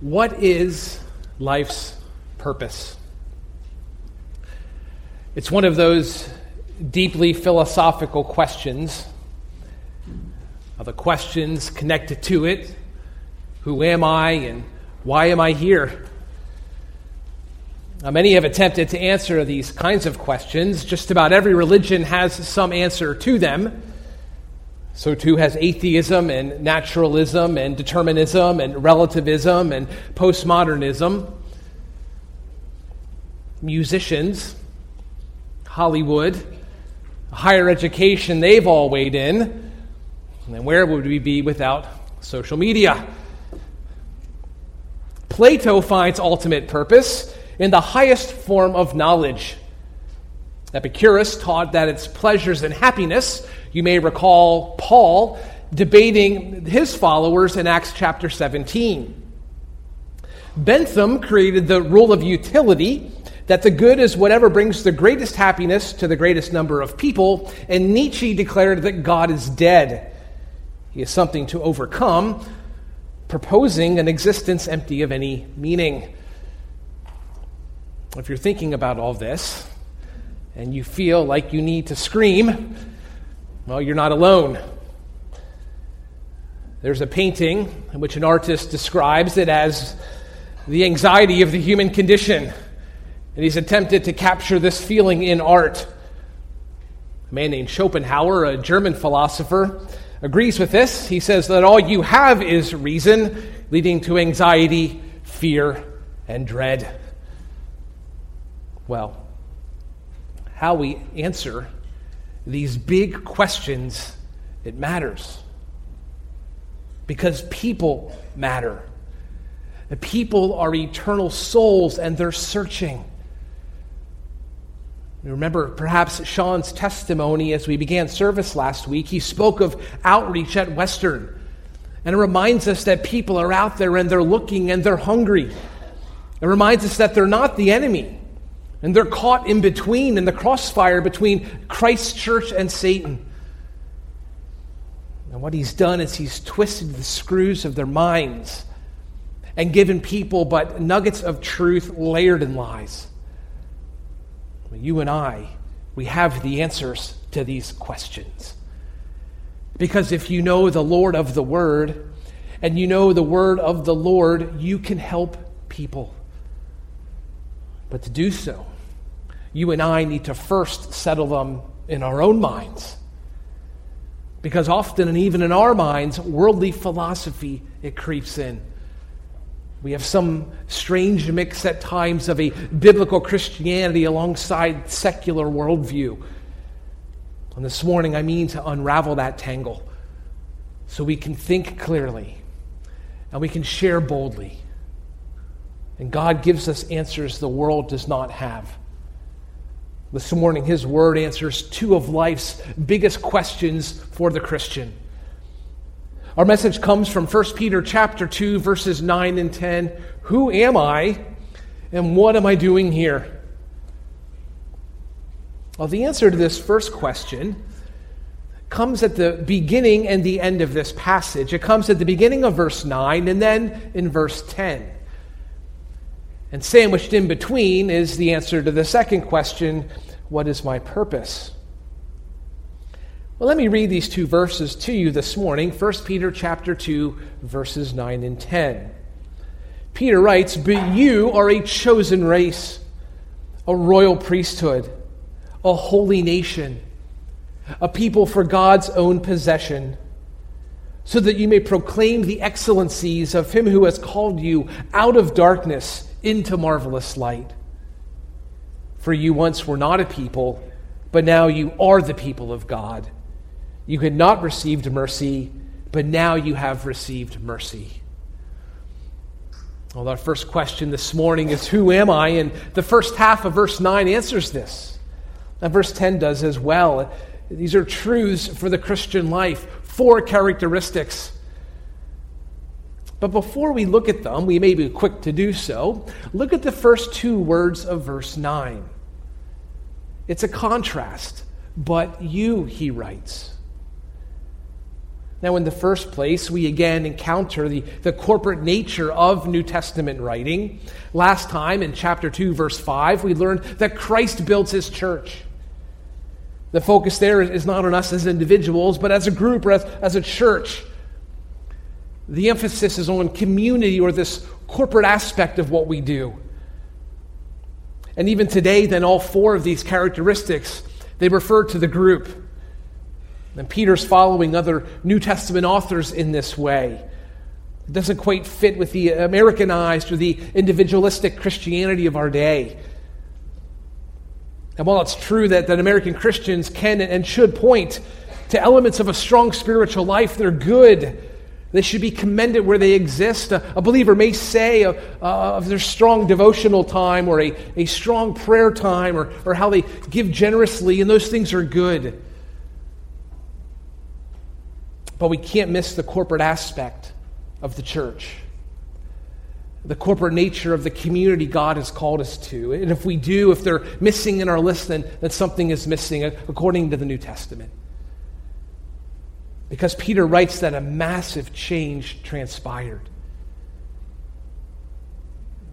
What is life's purpose? It's one of those deeply philosophical questions, the questions connected to it Who am I and why am I here? Now, many have attempted to answer these kinds of questions. Just about every religion has some answer to them. So too has atheism and naturalism and determinism and relativism and postmodernism. Musicians, Hollywood, higher education, they've all weighed in. And where would we be without social media? Plato finds ultimate purpose in the highest form of knowledge. Epicurus taught that it's pleasures and happiness you may recall Paul debating his followers in Acts chapter 17. Bentham created the rule of utility that the good is whatever brings the greatest happiness to the greatest number of people, and Nietzsche declared that God is dead. He is something to overcome, proposing an existence empty of any meaning. If you're thinking about all this and you feel like you need to scream, well, you're not alone. There's a painting in which an artist describes it as the anxiety of the human condition. And he's attempted to capture this feeling in art. A man named Schopenhauer, a German philosopher, agrees with this. He says that all you have is reason, leading to anxiety, fear, and dread. Well, how we answer these big questions, it matters. Because people matter. The people are eternal souls and they're searching. Remember perhaps Sean's testimony as we began service last week. He spoke of outreach at Western. And it reminds us that people are out there and they're looking and they're hungry. It reminds us that they're not the enemy. And they're caught in between, in the crossfire between Christ's church and Satan. And what he's done is he's twisted the screws of their minds and given people but nuggets of truth layered in lies. You and I, we have the answers to these questions. Because if you know the Lord of the Word and you know the Word of the Lord, you can help people. But to do so, you and I need to first settle them in our own minds. Because often, and even in our minds, worldly philosophy, it creeps in. We have some strange mix at times of a biblical Christianity alongside secular worldview. And this morning, I mean to unravel that tangle so we can think clearly and we can share boldly. And God gives us answers the world does not have. This morning, His Word answers two of life's biggest questions for the Christian. Our message comes from 1 Peter chapter 2 verses 9 and 10. Who am I and what am I doing here? Well, the answer to this first question comes at the beginning and the end of this passage. It comes at the beginning of verse 9 and then in verse 10. And sandwiched in between is the answer to the second question What is my purpose? Well, let me read these two verses to you this morning 1 Peter chapter 2, verses 9 and 10. Peter writes, But you are a chosen race, a royal priesthood, a holy nation, a people for God's own possession so that you may proclaim the excellencies of him who has called you out of darkness into marvelous light. For you once were not a people, but now you are the people of God. You had not received mercy, but now you have received mercy. Well, our first question this morning is Who am I? And the first half of verse 9 answers this. And verse 10 does as well. These are truths for the Christian life, four characteristics but before we look at them, we may be quick to do so. Look at the first two words of verse 9. It's a contrast. But you, he writes. Now, in the first place, we again encounter the, the corporate nature of New Testament writing. Last time, in chapter 2, verse 5, we learned that Christ builds his church. The focus there is not on us as individuals, but as a group or as, as a church. The emphasis is on community or this corporate aspect of what we do. And even today, then, all four of these characteristics, they refer to the group. And Peter's following other New Testament authors in this way. It doesn't quite fit with the Americanized or the individualistic Christianity of our day. And while it's true that, that American Christians can and should point to elements of a strong spiritual life, they're good. They should be commended where they exist. A, a believer may say uh, uh, of their strong devotional time or a, a strong prayer time or, or how they give generously, and those things are good. But we can't miss the corporate aspect of the church the corporate nature of the community God has called us to. And if we do, if they're missing in our list, then, then something is missing according to the New Testament. Because Peter writes that a massive change transpired.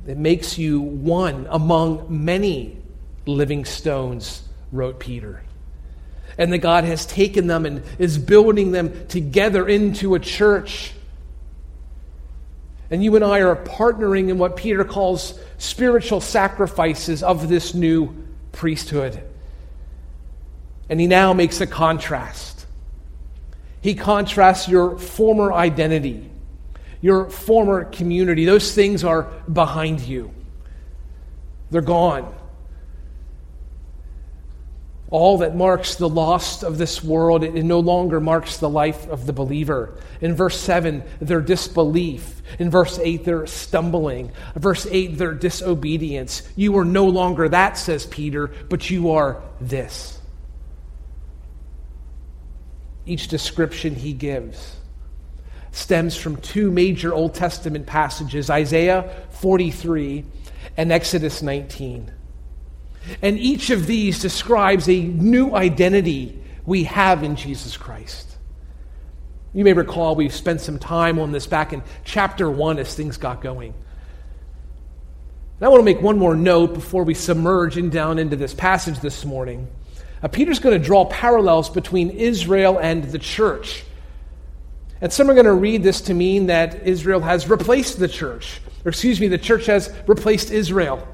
It makes you one among many living stones, wrote Peter. And that God has taken them and is building them together into a church and you and I are partnering in what Peter calls spiritual sacrifices of this new priesthood. And he now makes a contrast. He contrasts your former identity, your former community. Those things are behind you, they're gone all that marks the lost of this world, it no longer marks the life of the believer. In verse 7, their disbelief. In verse 8, their stumbling. Verse 8, their disobedience. You are no longer that, says Peter, but you are this. Each description he gives stems from two major Old Testament passages Isaiah 43 and Exodus 19. And each of these describes a new identity we have in Jesus Christ. You may recall we spent some time on this back in chapter 1 as things got going. And I want to make one more note before we submerge in down into this passage this morning. Peter's going to draw parallels between Israel and the church. And some are going to read this to mean that Israel has replaced the church, or excuse me, the church has replaced Israel.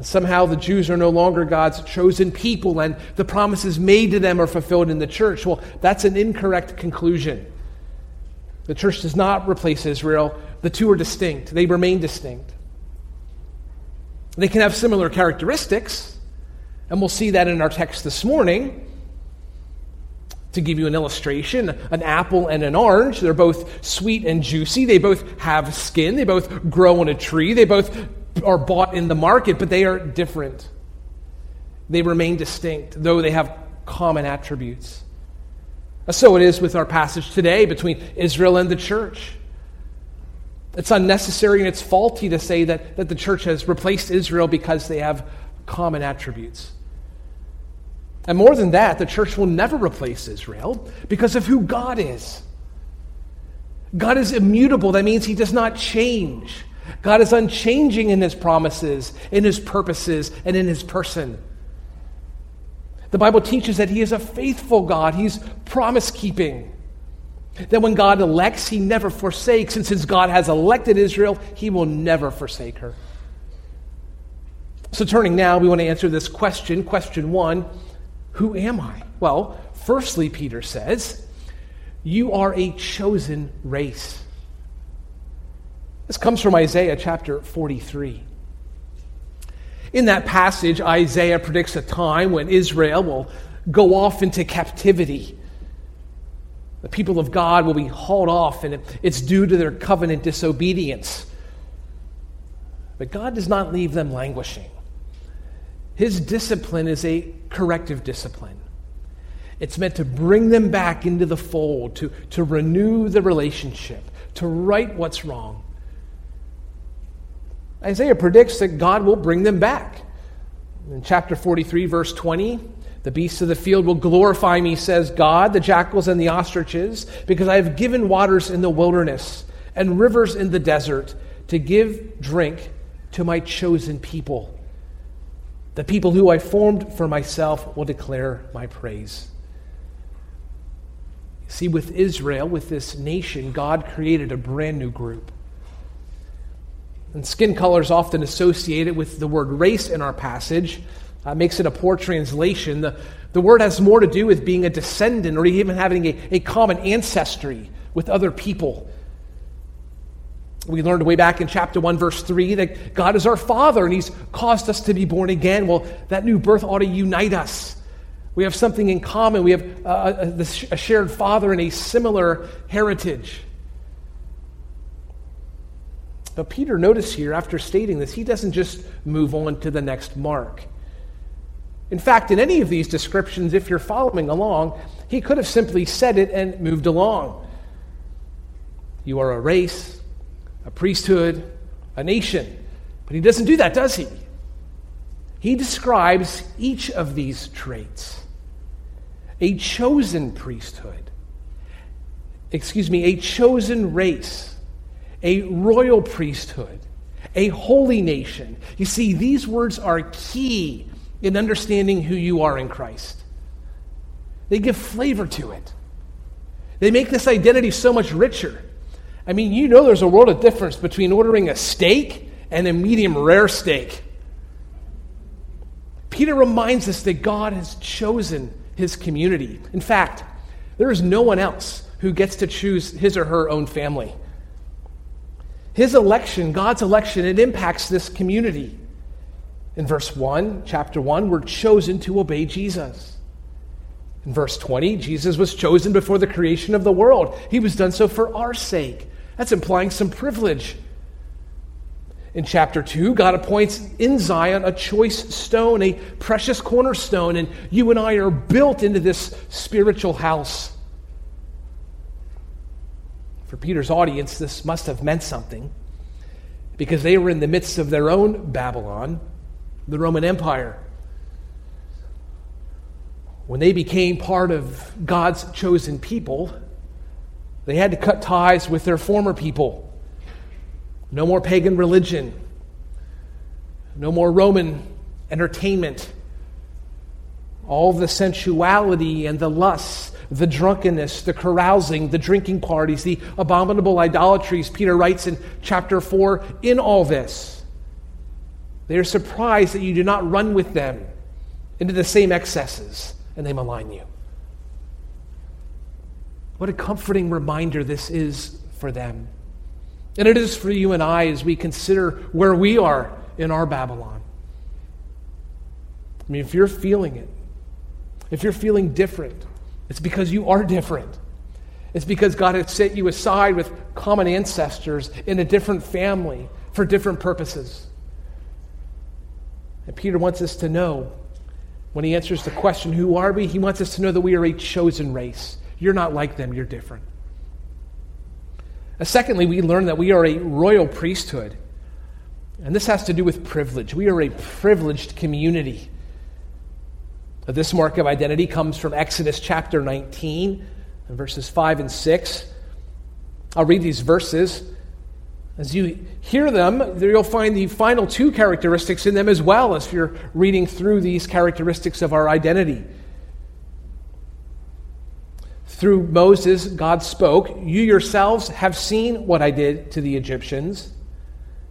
Somehow the Jews are no longer God's chosen people and the promises made to them are fulfilled in the church. Well, that's an incorrect conclusion. The church does not replace Israel, the two are distinct, they remain distinct. They can have similar characteristics, and we'll see that in our text this morning. To give you an illustration, an apple and an orange, they're both sweet and juicy. They both have skin. They both grow on a tree. They both are bought in the market, but they are different. They remain distinct, though they have common attributes. So it is with our passage today between Israel and the church. It's unnecessary and it's faulty to say that, that the church has replaced Israel because they have common attributes. And more than that, the church will never replace Israel because of who God is. God is immutable. That means he does not change. God is unchanging in his promises, in his purposes, and in his person. The Bible teaches that he is a faithful God, he's promise keeping. That when God elects, he never forsakes. And since God has elected Israel, he will never forsake her. So, turning now, we want to answer this question. Question one Who am I? Well, firstly, Peter says, You are a chosen race. This comes from Isaiah chapter 43. In that passage, Isaiah predicts a time when Israel will go off into captivity. The people of God will be hauled off, and it's due to their covenant disobedience. But God does not leave them languishing. His discipline is a corrective discipline. It's meant to bring them back into the fold, to, to renew the relationship, to right what's wrong. Isaiah predicts that God will bring them back. In chapter 43, verse 20, The beasts of the field will glorify me, says God, the jackals and the ostriches, because I have given waters in the wilderness and rivers in the desert to give drink to my chosen people. The people who I formed for myself will declare my praise. See, with Israel, with this nation, God created a brand new group. And skin color is often associated with the word race in our passage. Uh, makes it a poor translation. The, the word has more to do with being a descendant or even having a, a common ancestry with other people. We learned way back in chapter 1, verse 3, that God is our Father and He's caused us to be born again. Well, that new birth ought to unite us. We have something in common. We have a, a shared Father and a similar heritage. But Peter, notice here, after stating this, he doesn't just move on to the next mark. In fact, in any of these descriptions, if you're following along, he could have simply said it and moved along. You are a race, a priesthood, a nation. But he doesn't do that, does he? He describes each of these traits a chosen priesthood, excuse me, a chosen race, a royal priesthood, a holy nation. You see, these words are key in understanding who you are in Christ. They give flavor to it. They make this identity so much richer. I mean, you know there's a world of difference between ordering a steak and a medium rare steak. Peter reminds us that God has chosen his community. In fact, there is no one else who gets to choose his or her own family. His election, God's election, it impacts this community. In verse 1, chapter 1, we're chosen to obey Jesus. In verse 20, Jesus was chosen before the creation of the world. He was done so for our sake. That's implying some privilege. In chapter 2, God appoints in Zion a choice stone, a precious cornerstone, and you and I are built into this spiritual house. For Peter's audience, this must have meant something because they were in the midst of their own Babylon the Roman Empire. When they became part of God's chosen people, they had to cut ties with their former people. No more pagan religion, no more Roman entertainment. All the sensuality and the lusts, the drunkenness, the carousing, the drinking parties, the abominable idolatries, Peter writes in chapter 4 in all this they are surprised that you do not run with them into the same excesses, and they malign you. What a comforting reminder this is for them. And it is for you and I as we consider where we are in our Babylon. I mean, if you're feeling it, if you're feeling different, it's because you are different. It's because God has set you aside with common ancestors in a different family for different purposes. And Peter wants us to know when he answers the question, Who are we? He wants us to know that we are a chosen race. You're not like them, you're different. Uh, secondly, we learn that we are a royal priesthood. And this has to do with privilege. We are a privileged community. Uh, this mark of identity comes from Exodus chapter 19, verses 5 and 6. I'll read these verses. As you hear them, you'll find the final two characteristics in them as well as you're reading through these characteristics of our identity. Through Moses, God spoke, You yourselves have seen what I did to the Egyptians,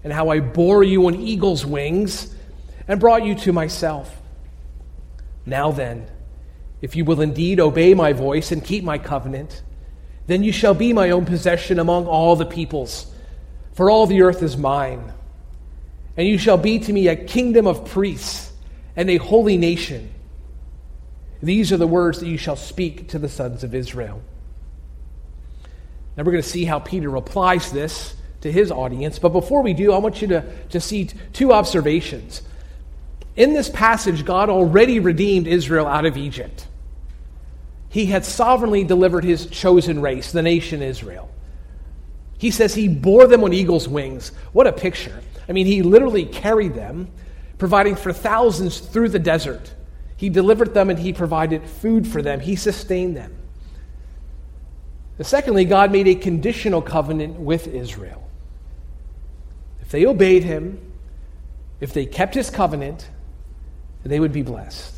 and how I bore you on eagle's wings and brought you to myself. Now then, if you will indeed obey my voice and keep my covenant, then you shall be my own possession among all the peoples for all the earth is mine. And you shall be to me a kingdom of priests and a holy nation. These are the words that you shall speak to the sons of Israel. Now we're going to see how Peter applies this to his audience. But before we do, I want you to, to see two observations. In this passage, God already redeemed Israel out of Egypt. He had sovereignly delivered his chosen race, the nation Israel. He says he bore them on eagle's wings. What a picture. I mean, he literally carried them, providing for thousands through the desert. He delivered them and He provided food for them. He sustained them. And secondly, God made a conditional covenant with Israel. If they obeyed Him, if they kept His covenant, they would be blessed.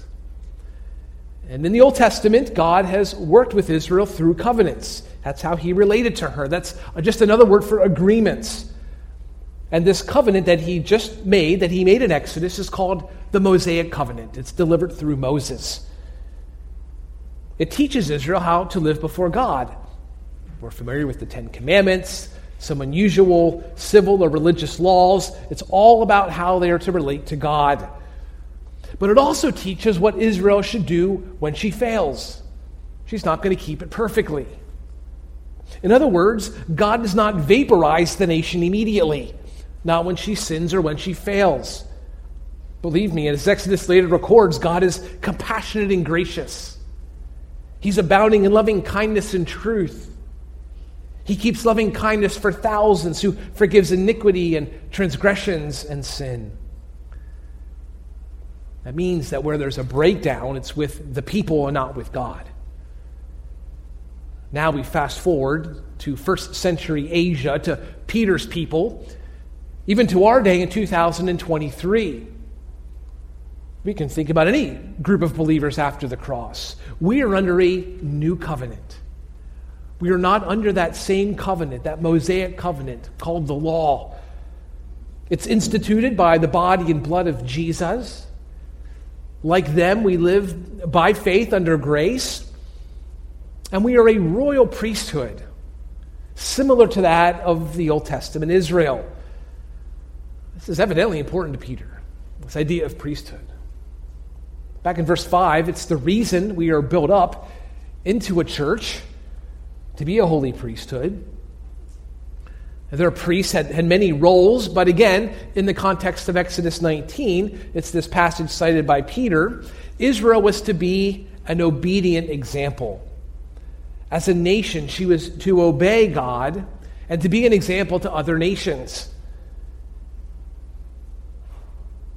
And in the Old Testament, God has worked with Israel through covenants. That's how he related to her. That's just another word for agreements. And this covenant that he just made, that he made in Exodus, is called the Mosaic covenant. It's delivered through Moses. It teaches Israel how to live before God. We're familiar with the Ten Commandments, some unusual civil or religious laws. It's all about how they are to relate to God. But it also teaches what Israel should do when she fails. She's not going to keep it perfectly. In other words, God does not vaporize the nation immediately, not when she sins or when she fails. Believe me, as Exodus later records, God is compassionate and gracious. He's abounding in loving kindness and truth. He keeps loving kindness for thousands who forgives iniquity and transgressions and sin. That means that where there's a breakdown, it's with the people and not with God. Now we fast forward to first century Asia, to Peter's people, even to our day in 2023. We can think about any group of believers after the cross. We are under a new covenant. We are not under that same covenant, that Mosaic covenant called the law. It's instituted by the body and blood of Jesus. Like them, we live by faith under grace, and we are a royal priesthood, similar to that of the Old Testament Israel. This is evidently important to Peter, this idea of priesthood. Back in verse 5, it's the reason we are built up into a church to be a holy priesthood. Their priests had, had many roles, but again, in the context of Exodus 19, it's this passage cited by Peter. Israel was to be an obedient example. As a nation, she was to obey God and to be an example to other nations.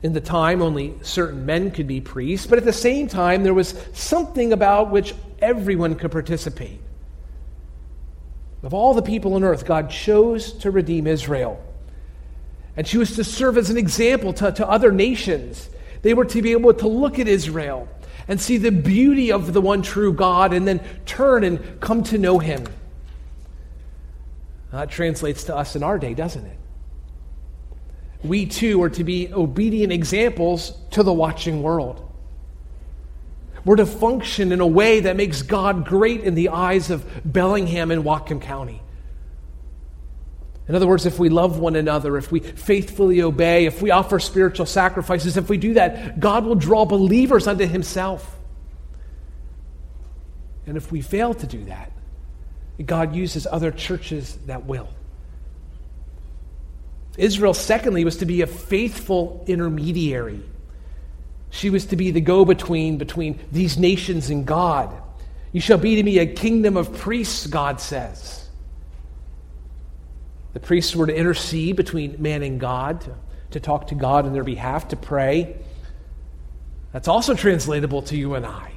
In the time, only certain men could be priests, but at the same time, there was something about which everyone could participate. Of all the people on earth, God chose to redeem Israel. And she was to serve as an example to, to other nations. They were to be able to look at Israel and see the beauty of the one true God and then turn and come to know him. That translates to us in our day, doesn't it? We too are to be obedient examples to the watching world. We're to function in a way that makes God great in the eyes of Bellingham and Whatcom County. In other words, if we love one another, if we faithfully obey, if we offer spiritual sacrifices, if we do that, God will draw believers unto Himself. And if we fail to do that, God uses other churches that will. Israel, secondly, was to be a faithful intermediary she was to be the go between between these nations and God. You shall be to me a kingdom of priests, God says. The priests were to intercede between man and God, to, to talk to God on their behalf, to pray. That's also translatable to you and I.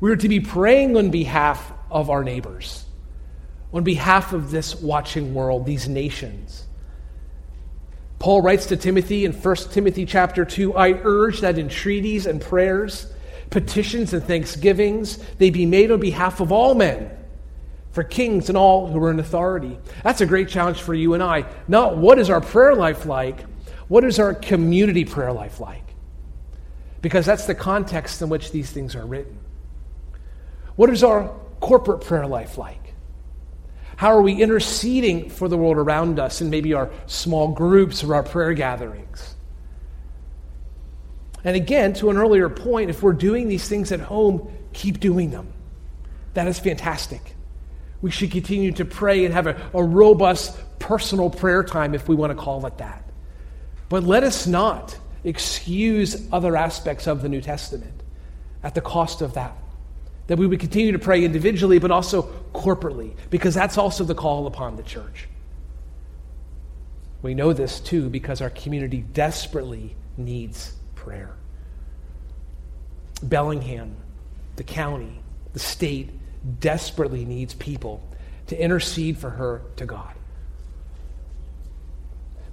We are to be praying on behalf of our neighbors, on behalf of this watching world, these nations. Paul writes to Timothy in 1 Timothy chapter 2 I urge that entreaties and prayers, petitions and thanksgivings, they be made on behalf of all men, for kings and all who are in authority. That's a great challenge for you and I. Not what is our prayer life like, what is our community prayer life like? Because that's the context in which these things are written. What is our corporate prayer life like? How are we interceding for the world around us in maybe our small groups or our prayer gatherings? And again, to an earlier point, if we're doing these things at home, keep doing them. That is fantastic. We should continue to pray and have a, a robust personal prayer time, if we want to call it that. But let us not excuse other aspects of the New Testament at the cost of that. That we would continue to pray individually, but also corporately, because that's also the call upon the church. We know this too because our community desperately needs prayer. Bellingham, the county, the state desperately needs people to intercede for her to God.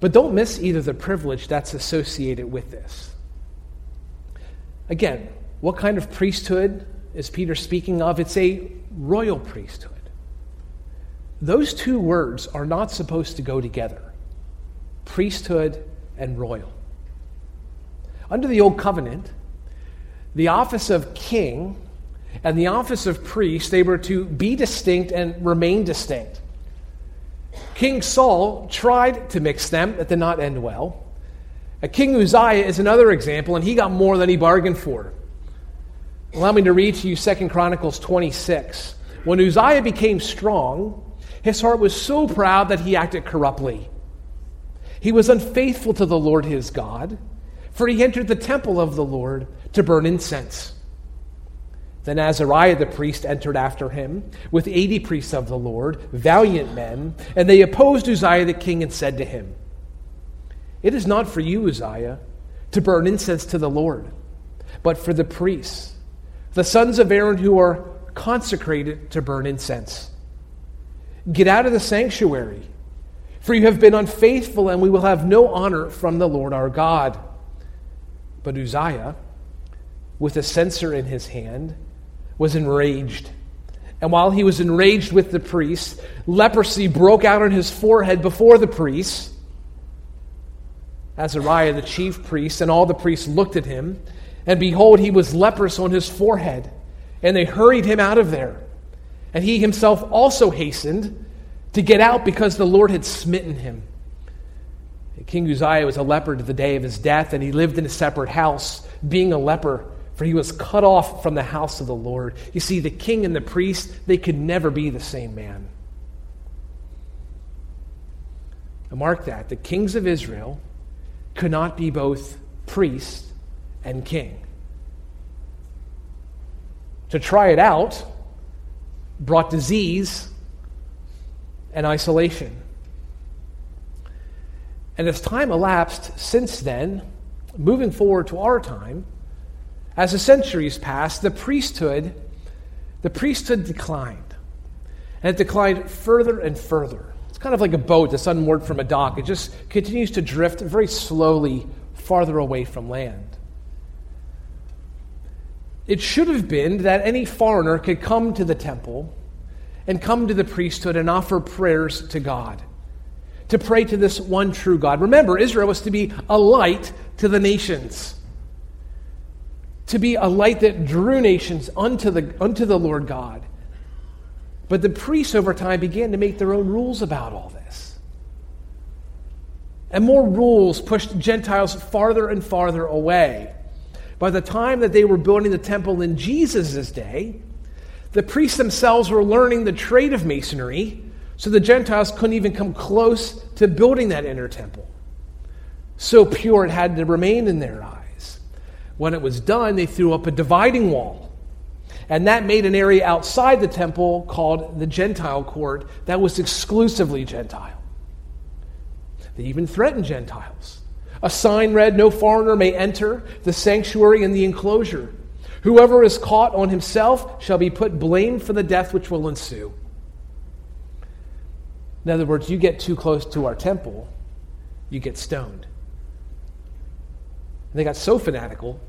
But don't miss either the privilege that's associated with this. Again, what kind of priesthood is Peter speaking of? It's a royal priesthood. Those two words are not supposed to go together priesthood and royal. Under the Old Covenant, the office of king and the office of priest, they were to be distinct and remain distinct. King Saul tried to mix them, that did not end well. A King Uzziah is another example, and he got more than he bargained for. Allow me to read to you 2 Chronicles 26. When Uzziah became strong, his heart was so proud that he acted corruptly. He was unfaithful to the Lord his God, for he entered the temple of the Lord to burn incense. Then Azariah the priest entered after him with eighty priests of the Lord, valiant men, and they opposed Uzziah the king and said to him, It is not for you, Uzziah, to burn incense to the Lord, but for the priests, the sons of Aaron who are consecrated to burn incense. Get out of the sanctuary, for you have been unfaithful, and we will have no honor from the Lord our God. But Uzziah, with a censer in his hand, was enraged. And while he was enraged with the priests, leprosy broke out on his forehead before the priests. Azariah, the chief priest, and all the priests looked at him, and behold, he was leprous on his forehead. And they hurried him out of there. And he himself also hastened to get out because the Lord had smitten him. King Uzziah was a leper to the day of his death, and he lived in a separate house, being a leper, for he was cut off from the house of the Lord. You see, the king and the priest, they could never be the same man. Now mark that. The kings of Israel could not be both priest and king. To try it out brought disease and isolation. And as time elapsed since then, moving forward to our time, as the centuries passed, the priesthood, the priesthood declined. And it declined further and further. It's kind of like a boat that's unmoored from a dock. It just continues to drift very slowly farther away from land. It should have been that any foreigner could come to the temple and come to the priesthood and offer prayers to God to pray to this one true God. Remember, Israel was to be a light to the nations, to be a light that drew nations unto the, unto the Lord God. But the priests over time began to make their own rules about all this. And more rules pushed Gentiles farther and farther away. By the time that they were building the temple in Jesus' day, the priests themselves were learning the trade of masonry so the Gentiles couldn't even come close to building that inner temple. So pure it had to remain in their eyes. When it was done, they threw up a dividing wall. And that made an area outside the temple called the Gentile court that was exclusively Gentile. They even threatened Gentiles. A sign read, No foreigner may enter the sanctuary and the enclosure. Whoever is caught on himself shall be put blame for the death which will ensue. In other words, you get too close to our temple, you get stoned. And they got so fanatical,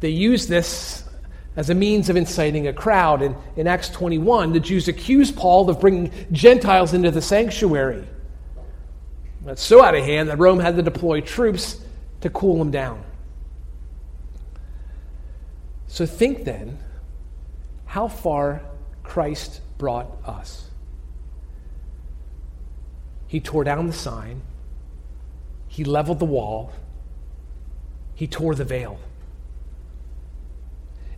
they used this as a means of inciting a crowd. And in Acts 21, the Jews accused Paul of bringing Gentiles into the sanctuary. That's so out of hand that Rome had to deploy troops to cool them down. So think then how far Christ brought us. He tore down the sign, he leveled the wall, he tore the veil.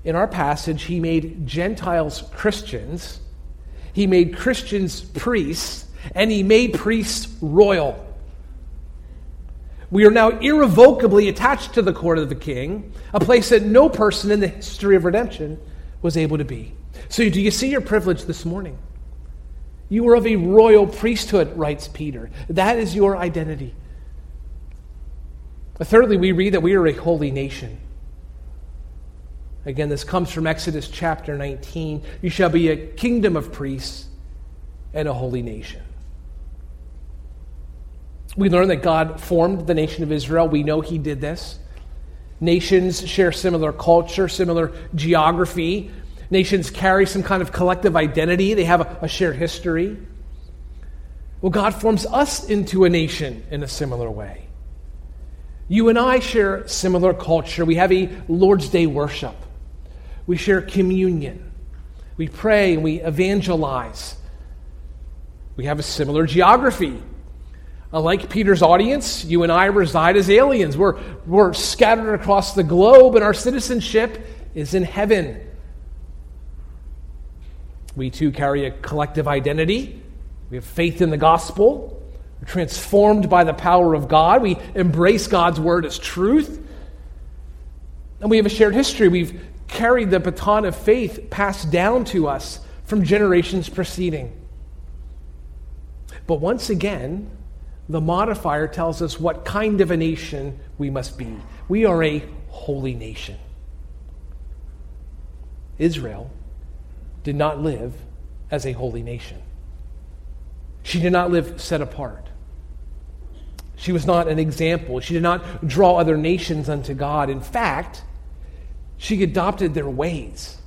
In our passage, he made Gentiles Christians, he made Christians priests, and he made priests royal. We are now irrevocably attached to the court of the king, a place that no person in the history of redemption was able to be. So, do you see your privilege this morning? You are of a royal priesthood, writes Peter. That is your identity. Uh, thirdly, we read that we are a holy nation. Again, this comes from Exodus chapter 19. You shall be a kingdom of priests and a holy nation. We learn that God formed the nation of Israel. We know He did this. Nations share similar culture, similar geography. Nations carry some kind of collective identity, they have a, a shared history. Well, God forms us into a nation in a similar way. You and I share similar culture. We have a Lord's Day worship. We share communion. We pray and we evangelize. We have a similar geography. Uh, like Peter's audience, you and I reside as aliens. We're, we're scattered across the globe, and our citizenship is in heaven. We too carry a collective identity. We have faith in the gospel. We're transformed by the power of God. We embrace God's word as truth. And we have a shared history. We've carried the baton of faith passed down to us from generations preceding. But once again, the modifier tells us what kind of a nation we must be. We are a holy nation. Israel did not live as a holy nation. She did not live set apart. She was not an example. She did not draw other nations unto God. In fact, she adopted their ways.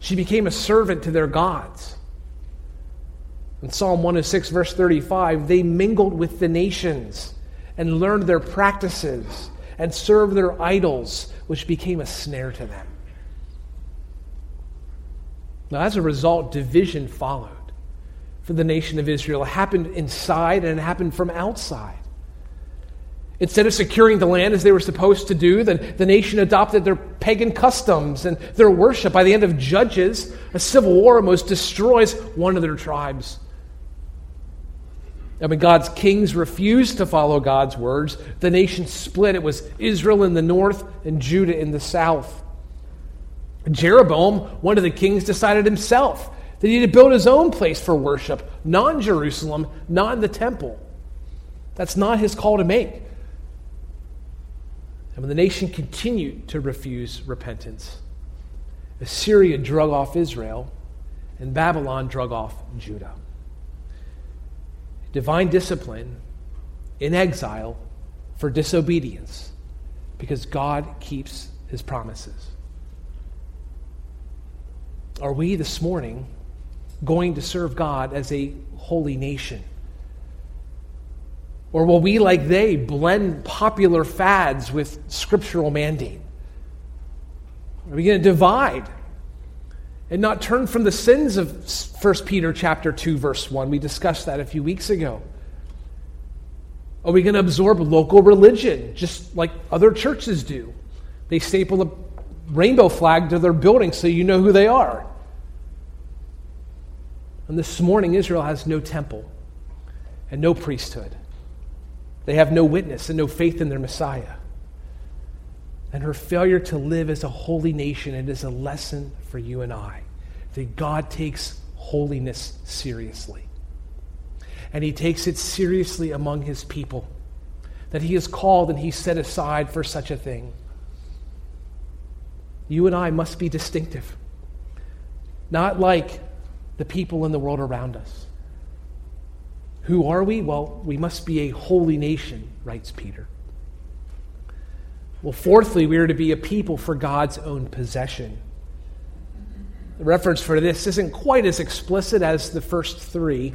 She became a servant to their gods. In Psalm 106, verse 35, they mingled with the nations and learned their practices and served their idols, which became a snare to them. Now, as a result, division followed for the nation of Israel. It happened inside and it happened from outside. Instead of securing the land as they were supposed to do, the, the nation adopted their pagan customs and their worship. By the end of Judges, a civil war almost destroys one of their tribes. And when God's kings refused to follow God's words, the nation split. It was Israel in the north and Judah in the south. Jeroboam, one of the kings, decided himself that he had to build his own place for worship, not in Jerusalem, not in the temple. That's not his call to make. And when the nation continued to refuse repentance, Assyria drug off Israel, and Babylon drug off Judah. Divine discipline in exile for disobedience because God keeps his promises. Are we this morning going to serve God as a holy nation? Or will we, like they, blend popular fads with scriptural mandate? Are we going to divide and not turn from the sins of 1 Peter chapter 2 verse 1? We discussed that a few weeks ago. Are we going to absorb local religion just like other churches do? They staple a rainbow flag to their building so you know who they are. And this morning, Israel has no temple and no priesthood. They have no witness and no faith in their Messiah. And her failure to live as a holy nation, it is a lesson for you and I that God takes holiness seriously. And he takes it seriously among his people, that he is called and he's set aside for such a thing. You and I must be distinctive. Not like the people in the world around us. Who are we? Well, we must be a holy nation, writes Peter. Well, fourthly, we are to be a people for God's own possession. The reference for this isn't quite as explicit as the first three,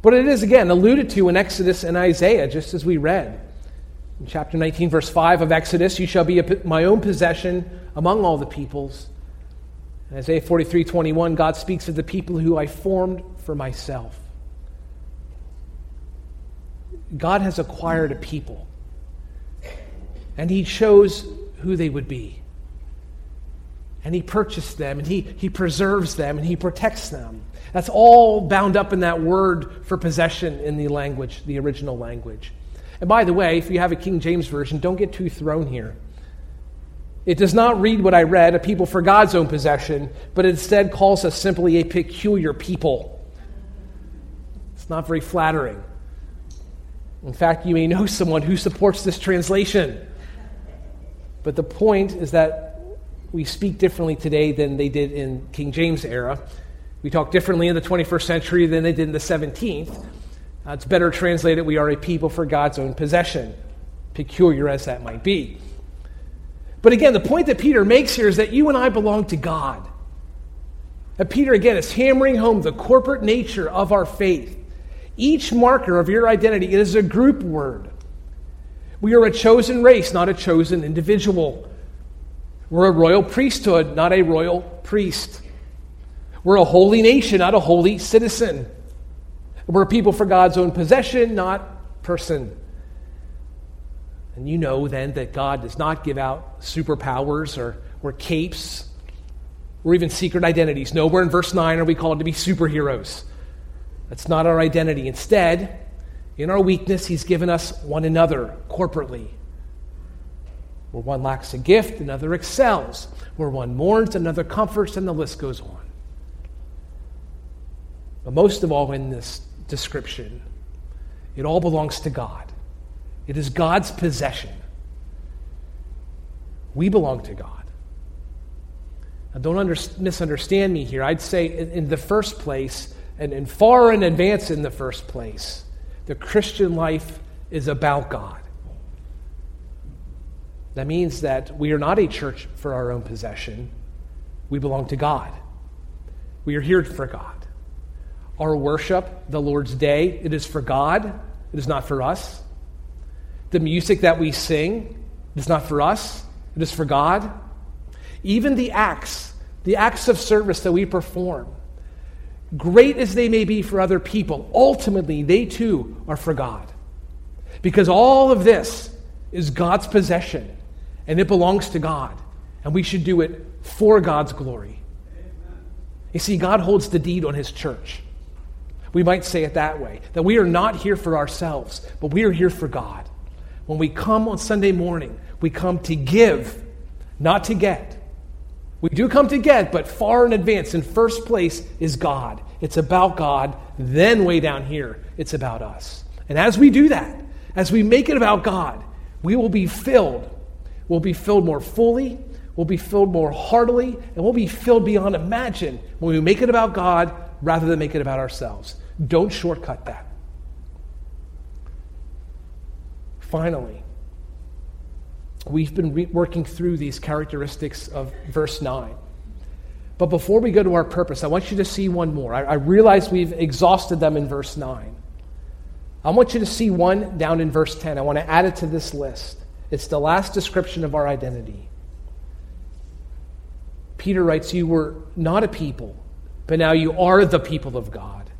but it is again alluded to in Exodus and Isaiah, just as we read. In chapter 19, verse 5 of Exodus, you shall be a, my own possession among all the peoples. In Isaiah 43, 21, God speaks of the people who I formed for myself. God has acquired a people, and He chose who they would be. And He purchased them, and He, he preserves them, and He protects them. That's all bound up in that word for possession in the language, the original language. And by the way, if you have a King James Version, don't get too thrown here. It does not read what I read, a people for God's own possession, but instead calls us simply a peculiar people. It's not very flattering. In fact, you may know someone who supports this translation. But the point is that we speak differently today than they did in King James era. We talk differently in the 21st century than they did in the 17th. Uh, it's better translated, we are a people for God's own possession, peculiar as that might be. But again, the point that Peter makes here is that you and I belong to God. That Peter, again, is hammering home the corporate nature of our faith. Each marker of your identity is a group word. We are a chosen race, not a chosen individual. We're a royal priesthood, not a royal priest. We're a holy nation, not a holy citizen. We're a people for God's own possession, not person. And you know then that God does not give out superpowers or, or capes or even secret identities. Nowhere in verse 9 are we called to be superheroes. That's not our identity. Instead, in our weakness, He's given us one another corporately. Where one lacks a gift, another excels. Where one mourns, another comforts, and the list goes on. But most of all, in this description, it all belongs to God. It is God's possession. We belong to God. Now, don't under, misunderstand me here. I'd say, in, in the first place, and, and far in advance in the first place, the Christian life is about God. That means that we are not a church for our own possession. We belong to God. We are here for God. Our worship, the Lord's day, it is for God, it is not for us. The music that we sing is not for us, it is for God. Even the acts, the acts of service that we perform, great as they may be for other people, ultimately they too are for God. Because all of this is God's possession and it belongs to God. And we should do it for God's glory. You see, God holds the deed on his church. We might say it that way that we are not here for ourselves, but we are here for God. When we come on Sunday morning, we come to give, not to get. We do come to get, but far in advance. In first place is God. It's about God. Then, way down here, it's about us. And as we do that, as we make it about God, we will be filled. We'll be filled more fully, we'll be filled more heartily, and we'll be filled beyond imagine when we make it about God rather than make it about ourselves. Don't shortcut that. Finally, we've been re- working through these characteristics of verse 9. But before we go to our purpose, I want you to see one more. I, I realize we've exhausted them in verse 9. I want you to see one down in verse 10. I want to add it to this list. It's the last description of our identity. Peter writes, You were not a people, but now you are the people of God.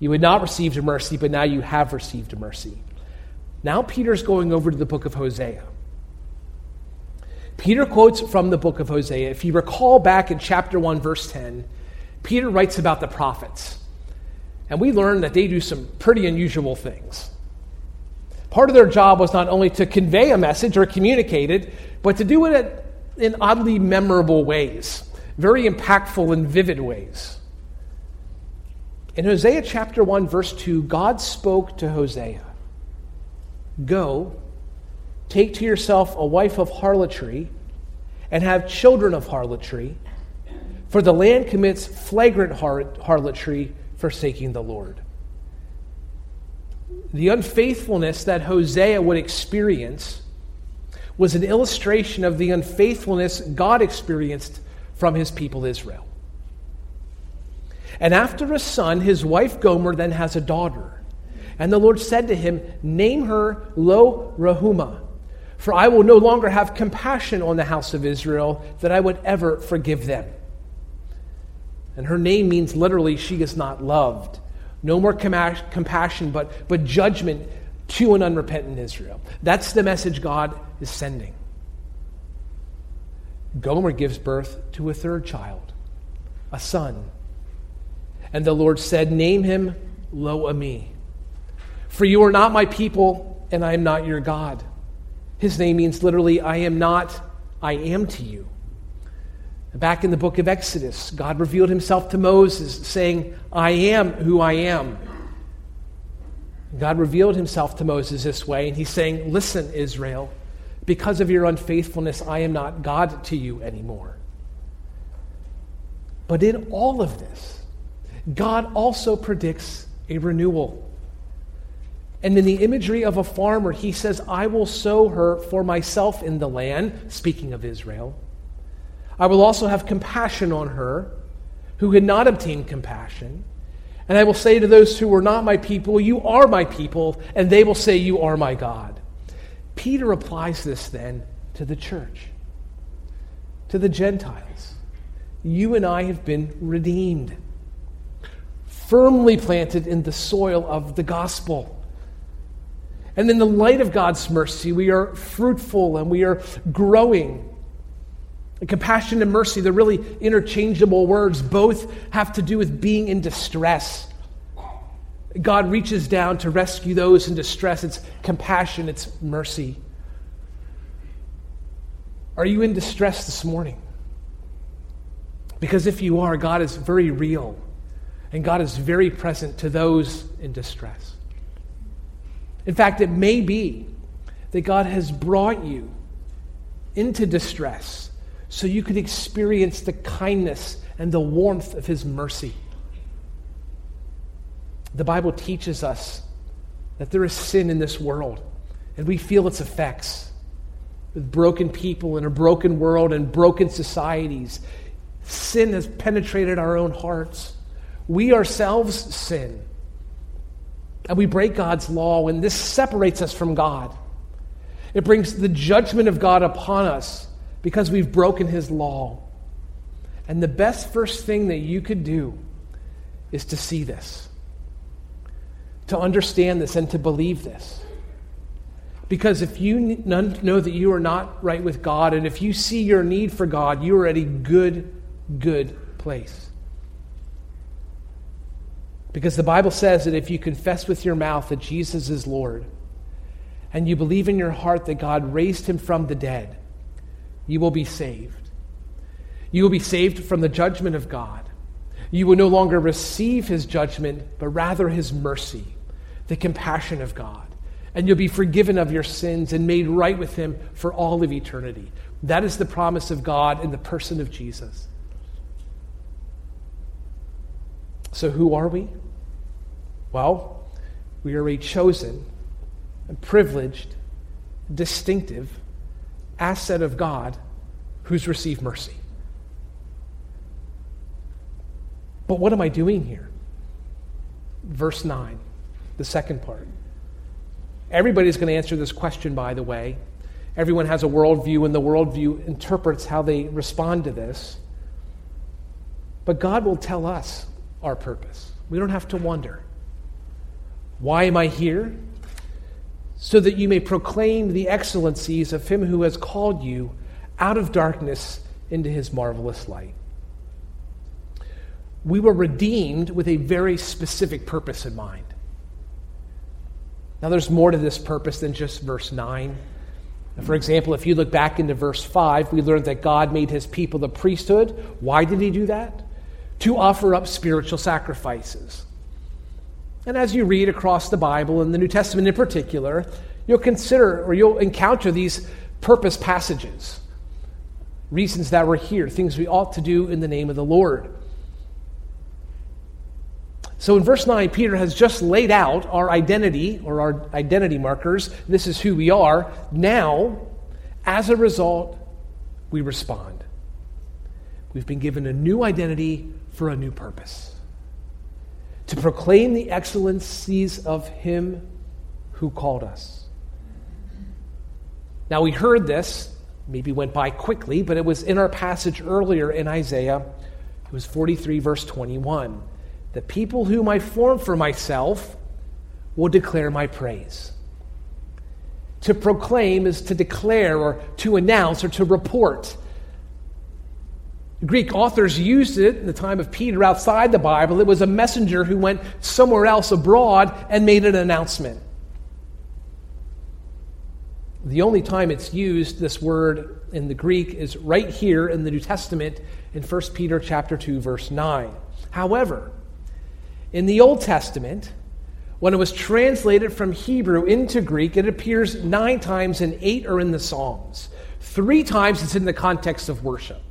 You had not received mercy, but now you have received mercy. Now Peter's going over to the book of Hosea. Peter quotes from the book of Hosea. If you recall back in chapter 1, verse 10, Peter writes about the prophets. And we learn that they do some pretty unusual things. Part of their job was not only to convey a message or communicate it, but to do it in oddly memorable ways, very impactful and vivid ways. In Hosea chapter 1, verse 2, God spoke to Hosea Go, take to yourself a wife of harlotry, and have children of harlotry, for the land commits flagrant harlotry, forsaking the Lord. The unfaithfulness that Hosea would experience was an illustration of the unfaithfulness God experienced from his people Israel. And after a son, his wife Gomer then has a daughter. And the Lord said to him, Name her Lo Ruhamah, for I will no longer have compassion on the house of Israel, that I would ever forgive them. And her name means literally, she is not loved. No more com- compassion, but, but judgment to an unrepentant Israel. That's the message God is sending. Gomer gives birth to a third child, a son. And the Lord said, Name him Lo Ami. For you are not my people, and I am not your God. His name means literally, I am not, I am to you. Back in the book of Exodus, God revealed himself to Moses, saying, I am who I am. God revealed himself to Moses this way, and he's saying, Listen, Israel, Because of your unfaithfulness, I am not God to you anymore. But in all of this, God also predicts a renewal. And in the imagery of a farmer, he says, I will sow her for myself in the land, speaking of Israel. I will also have compassion on her who had not obtained compassion. And I will say to those who were not my people, You are my people, and they will say, You are my God. Peter applies this then to the church, to the Gentiles. You and I have been redeemed, firmly planted in the soil of the gospel. And in the light of God's mercy, we are fruitful and we are growing. And compassion and mercy, they're really interchangeable words. Both have to do with being in distress. God reaches down to rescue those in distress. It's compassion, it's mercy. Are you in distress this morning? Because if you are, God is very real and God is very present to those in distress. In fact, it may be that God has brought you into distress so you could experience the kindness and the warmth of His mercy. The Bible teaches us that there is sin in this world, and we feel its effects with broken people in a broken world and broken societies. Sin has penetrated our own hearts. We ourselves sin and we break God's law, and this separates us from God. It brings the judgment of God upon us because we've broken His law. And the best first thing that you could do is to see this, to understand this, and to believe this. Because if you know that you are not right with God, and if you see your need for God, you are at a good, good place. Because the Bible says that if you confess with your mouth that Jesus is Lord, and you believe in your heart that God raised him from the dead, you will be saved. You will be saved from the judgment of God. You will no longer receive his judgment, but rather his mercy, the compassion of God. And you'll be forgiven of your sins and made right with him for all of eternity. That is the promise of God in the person of Jesus. So, who are we? Well, we are a chosen privileged, distinctive asset of God who's received mercy. But what am I doing here? Verse 9, the second part. Everybody's going to answer this question, by the way. Everyone has a worldview, and the worldview interprets how they respond to this. But God will tell us our purpose. We don't have to wonder. Why am I here? So that you may proclaim the excellencies of him who has called you out of darkness into his marvelous light. We were redeemed with a very specific purpose in mind. Now, there's more to this purpose than just verse 9. For example, if you look back into verse 5, we learned that God made his people the priesthood. Why did he do that? To offer up spiritual sacrifices. And as you read across the Bible, and the New Testament in particular, you'll consider or you'll encounter these purpose passages, reasons that we're here, things we ought to do in the name of the Lord. So in verse 9, Peter has just laid out our identity or our identity markers. This is who we are. Now, as a result, we respond. We've been given a new identity for a new purpose to proclaim the excellencies of Him who called us. Now, we heard this, maybe went by quickly, but it was in our passage earlier in Isaiah. It was 43, verse 21. The people whom I formed for myself will declare my praise. To proclaim is to declare or to announce or to report. Greek authors used it in the time of Peter outside the Bible. It was a messenger who went somewhere else abroad and made an announcement. The only time it's used, this word in the Greek, is right here in the New Testament in 1 Peter chapter 2, verse 9. However, in the Old Testament, When it was translated from Hebrew into Greek, it appears nine times and eight are in the Psalms. Three times it's in the context of worship.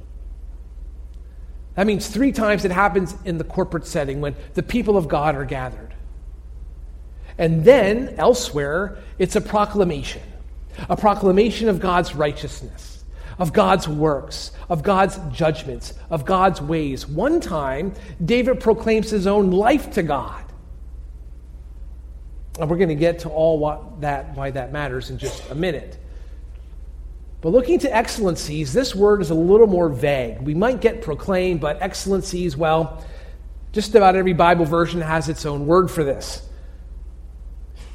That means three times it happens in the corporate setting when the people of God are gathered. And then elsewhere, it's a proclamation a proclamation of God's righteousness, of God's works, of God's judgments, of God's ways. One time, David proclaims his own life to God. And we're going to get to all what that, why that matters in just a minute. But looking to excellencies, this word is a little more vague. We might get proclaim, but excellencies, well, just about every Bible version has its own word for this.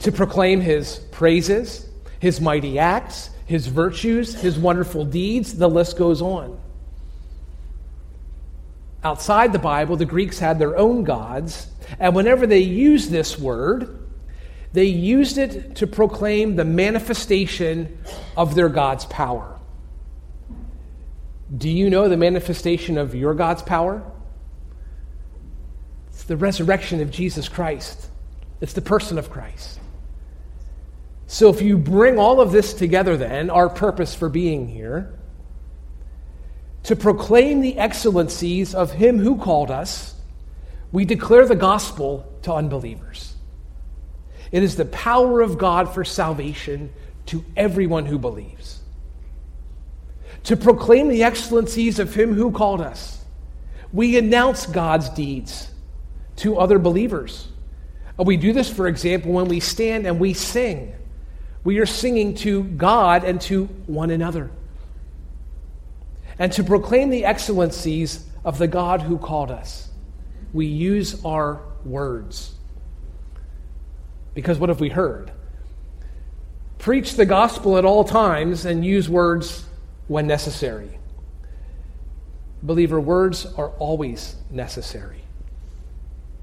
To proclaim his praises, his mighty acts, his virtues, his wonderful deeds, the list goes on. Outside the Bible, the Greeks had their own gods, and whenever they used this word, they used it to proclaim the manifestation of their God's power. Do you know the manifestation of your God's power? It's the resurrection of Jesus Christ, it's the person of Christ. So, if you bring all of this together, then, our purpose for being here, to proclaim the excellencies of Him who called us, we declare the gospel to unbelievers. It is the power of God for salvation to everyone who believes. To proclaim the excellencies of Him who called us, we announce God's deeds to other believers. We do this, for example, when we stand and we sing. We are singing to God and to one another. And to proclaim the excellencies of the God who called us, we use our words. Because what have we heard? Preach the gospel at all times and use words when necessary. Believer, words are always necessary.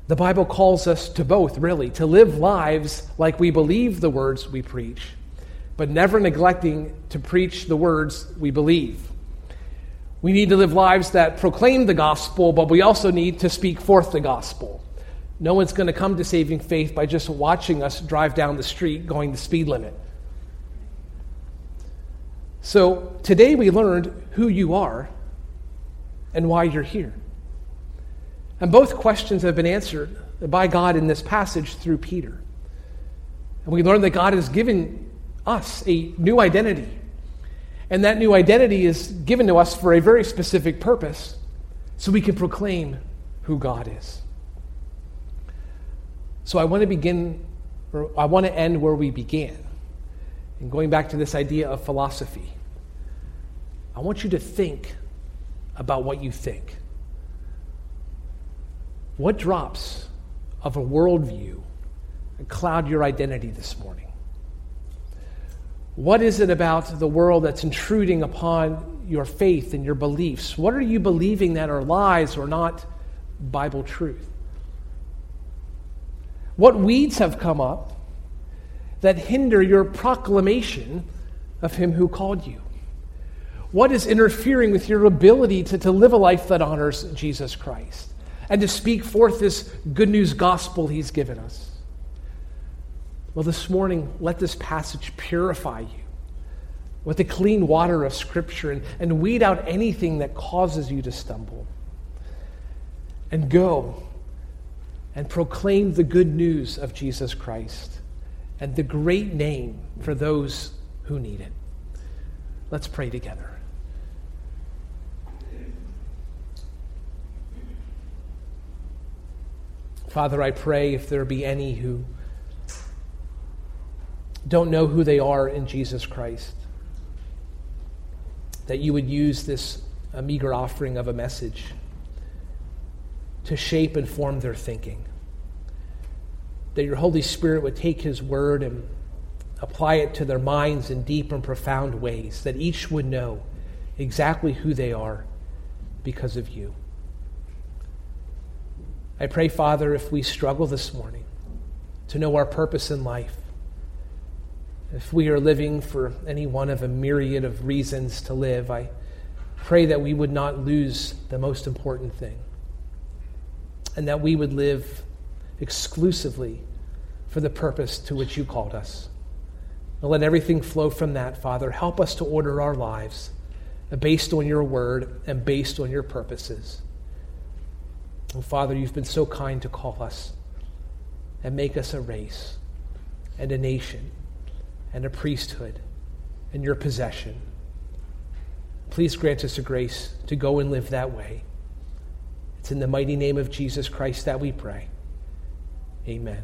The Bible calls us to both, really, to live lives like we believe the words we preach, but never neglecting to preach the words we believe. We need to live lives that proclaim the gospel, but we also need to speak forth the gospel. No one's going to come to saving faith by just watching us drive down the street going the speed limit. So today we learned who you are and why you're here. And both questions have been answered by God in this passage through Peter. And we learned that God has given us a new identity. And that new identity is given to us for a very specific purpose so we can proclaim who God is. So I want to begin, or I want to end where we began. And going back to this idea of philosophy, I want you to think about what you think. What drops of a worldview cloud your identity this morning? What is it about the world that's intruding upon your faith and your beliefs? What are you believing that are lies or not Bible truth? What weeds have come up that hinder your proclamation of Him who called you? What is interfering with your ability to, to live a life that honors Jesus Christ and to speak forth this good news gospel He's given us? Well, this morning, let this passage purify you with the clean water of Scripture and, and weed out anything that causes you to stumble. And go and proclaim the good news of Jesus Christ and the great name for those who need it. Let's pray together. Father, I pray if there be any who don't know who they are in Jesus Christ, that you would use this meager offering of a message to shape and form their thinking. That your Holy Spirit would take His word and apply it to their minds in deep and profound ways, that each would know exactly who they are because of you. I pray, Father, if we struggle this morning to know our purpose in life, if we are living for any one of a myriad of reasons to live, I pray that we would not lose the most important thing and that we would live exclusively for the purpose to which you called us. And let everything flow from that, Father. Help us to order our lives based on your word and based on your purposes. And Father, you've been so kind to call us and make us a race and a nation and a priesthood and your possession. Please grant us a grace to go and live that way. It's in the mighty name of Jesus Christ that we pray. Amen.